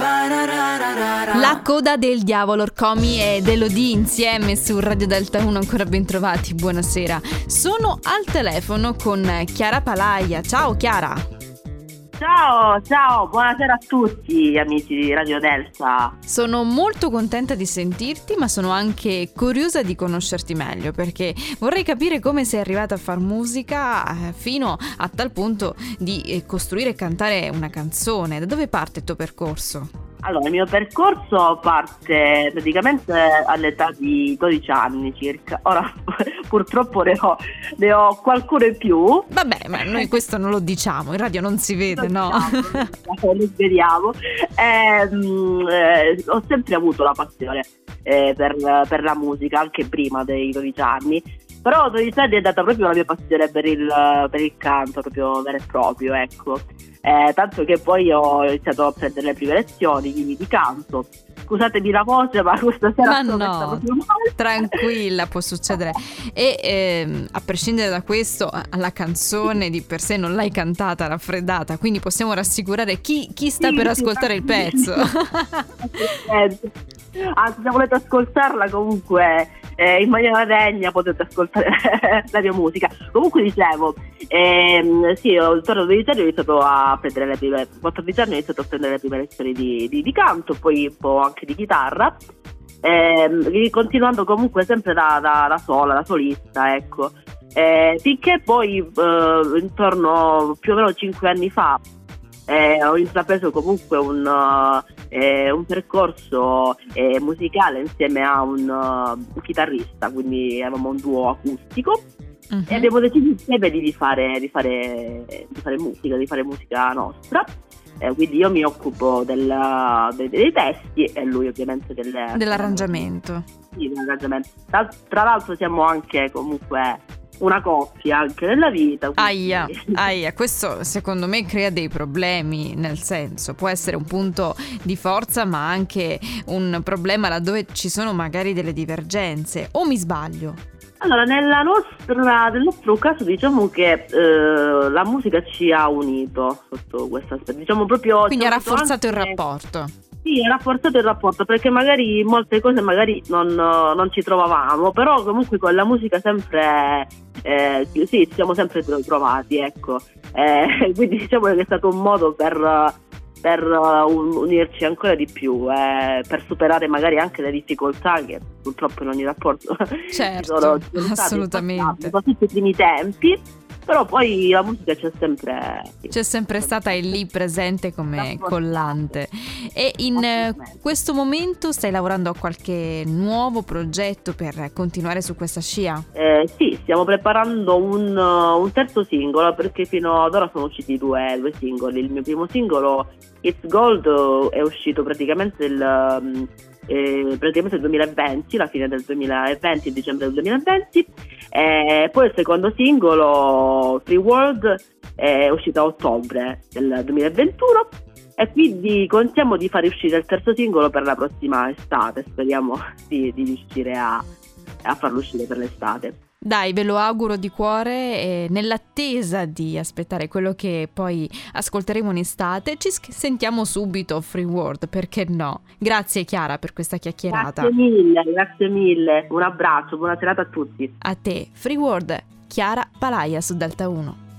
La coda del diavolo, Orcomi e Delodì insieme su Radio Delta 1, ancora ben trovati, buonasera. Sono al telefono con Chiara Palaia. Ciao Chiara! Ciao, ciao, buonasera a tutti amici di Radio Delta. Sono molto contenta di sentirti, ma sono anche curiosa di conoscerti meglio perché vorrei capire come sei arrivata a far musica eh, fino a tal punto di eh, costruire e cantare una canzone. Da dove parte il tuo percorso? Allora, il mio percorso parte praticamente all'età di 12 anni circa. Ora purtroppo ne ho, ne ho qualcuno in più. Vabbè, ma noi questo non lo diciamo, in radio non si vede, non no? Diciamo, lo vediamo. Eh, eh, ho sempre avuto la passione eh, per, per la musica, anche prima dei 12 anni però a 12 anni è andata proprio la mia passione per il, per il canto, proprio vero e proprio, ecco. Eh, tanto che poi ho iniziato a prendere le prime lezioni di, di canto. Scusatemi la voce, ma questa sera ma no, tranquilla, può succedere. E ehm, a prescindere da questo, la canzone di per sé non l'hai cantata, raffreddata, quindi possiamo rassicurare chi, chi sta sì, per sì, ascoltare sì. il pezzo. Anzi, se volete ascoltarla comunque eh, in maniera degna potete ascoltare la mia musica. Comunque dicevo, ehm, sì, torno a 12 anni ho iniziato a prendere le prime, 14 anni ho iniziato a prendere le prime lezioni di, di, di canto, poi un po' anche di chitarra. Ehm, continuando comunque sempre da, da, da sola, da solista, ecco. Eh, finché poi eh, intorno più o meno 5 anni fa eh, ho intrapreso comunque un, uh, un percorso eh, musicale insieme a un, un, chitarrista, quindi avevamo un duo acustico uh-huh. e abbiamo deciso insieme di fare, di, fare, di fare, musica, di fare musica nostra. Eh, quindi io mi occupo del, dei, dei, testi e lui ovviamente del, dell'arrangiamento. Sì, dell'arrangiamento. Tra, tra l'altro siamo anche comunque una coppia anche nella vita. Quindi... Aia, aia, questo secondo me crea dei problemi, nel senso può essere un punto di forza ma anche un problema laddove ci sono magari delle divergenze, o mi sbaglio? Allora, nella nostra, nel nostro caso diciamo che eh, la musica ci ha unito sotto questo aspetto, diciamo proprio... Quindi ha rafforzato anche... il rapporto. Sì, ha rafforzato il rapporto perché magari molte cose magari non, non ci trovavamo, però comunque con la musica sempre, eh, sì, ci siamo sempre trovati, ecco. Eh, quindi diciamo che è stato un modo per, per unirci ancora di più, eh, per superare magari anche le difficoltà che purtroppo in ogni rapporto certo, sono, sono assolutamente. soprattutto i primi tempi però poi la musica c'è sempre c'è sempre stata e lì presente come collante. E in questo momento stai lavorando a qualche nuovo progetto per continuare su questa scia? Eh, sì, stiamo preparando un, un, terzo singolo perché fino ad ora sono usciti due, due singoli. Il mio primo singolo It's Gold è uscito praticamente il eh, praticamente il 2020, la fine del 2020, dicembre del 2020. Eh, poi il secondo singolo, Free World, è uscito a ottobre del 2021 e quindi contiamo di fare uscire il terzo singolo per la prossima estate, speriamo di, di riuscire a, a farlo uscire per l'estate. Dai, ve lo auguro di cuore e nell'attesa di aspettare quello che poi ascolteremo in estate, ci sentiamo subito Free World, perché no? Grazie Chiara per questa chiacchierata. Grazie mille, grazie mille. Un abbraccio, buona serata a tutti. A te, Free World, Chiara Palaia su Delta 1.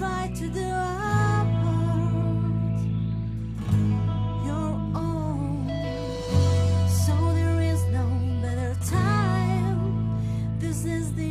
try to do our part, your own. So there is no better time. This is the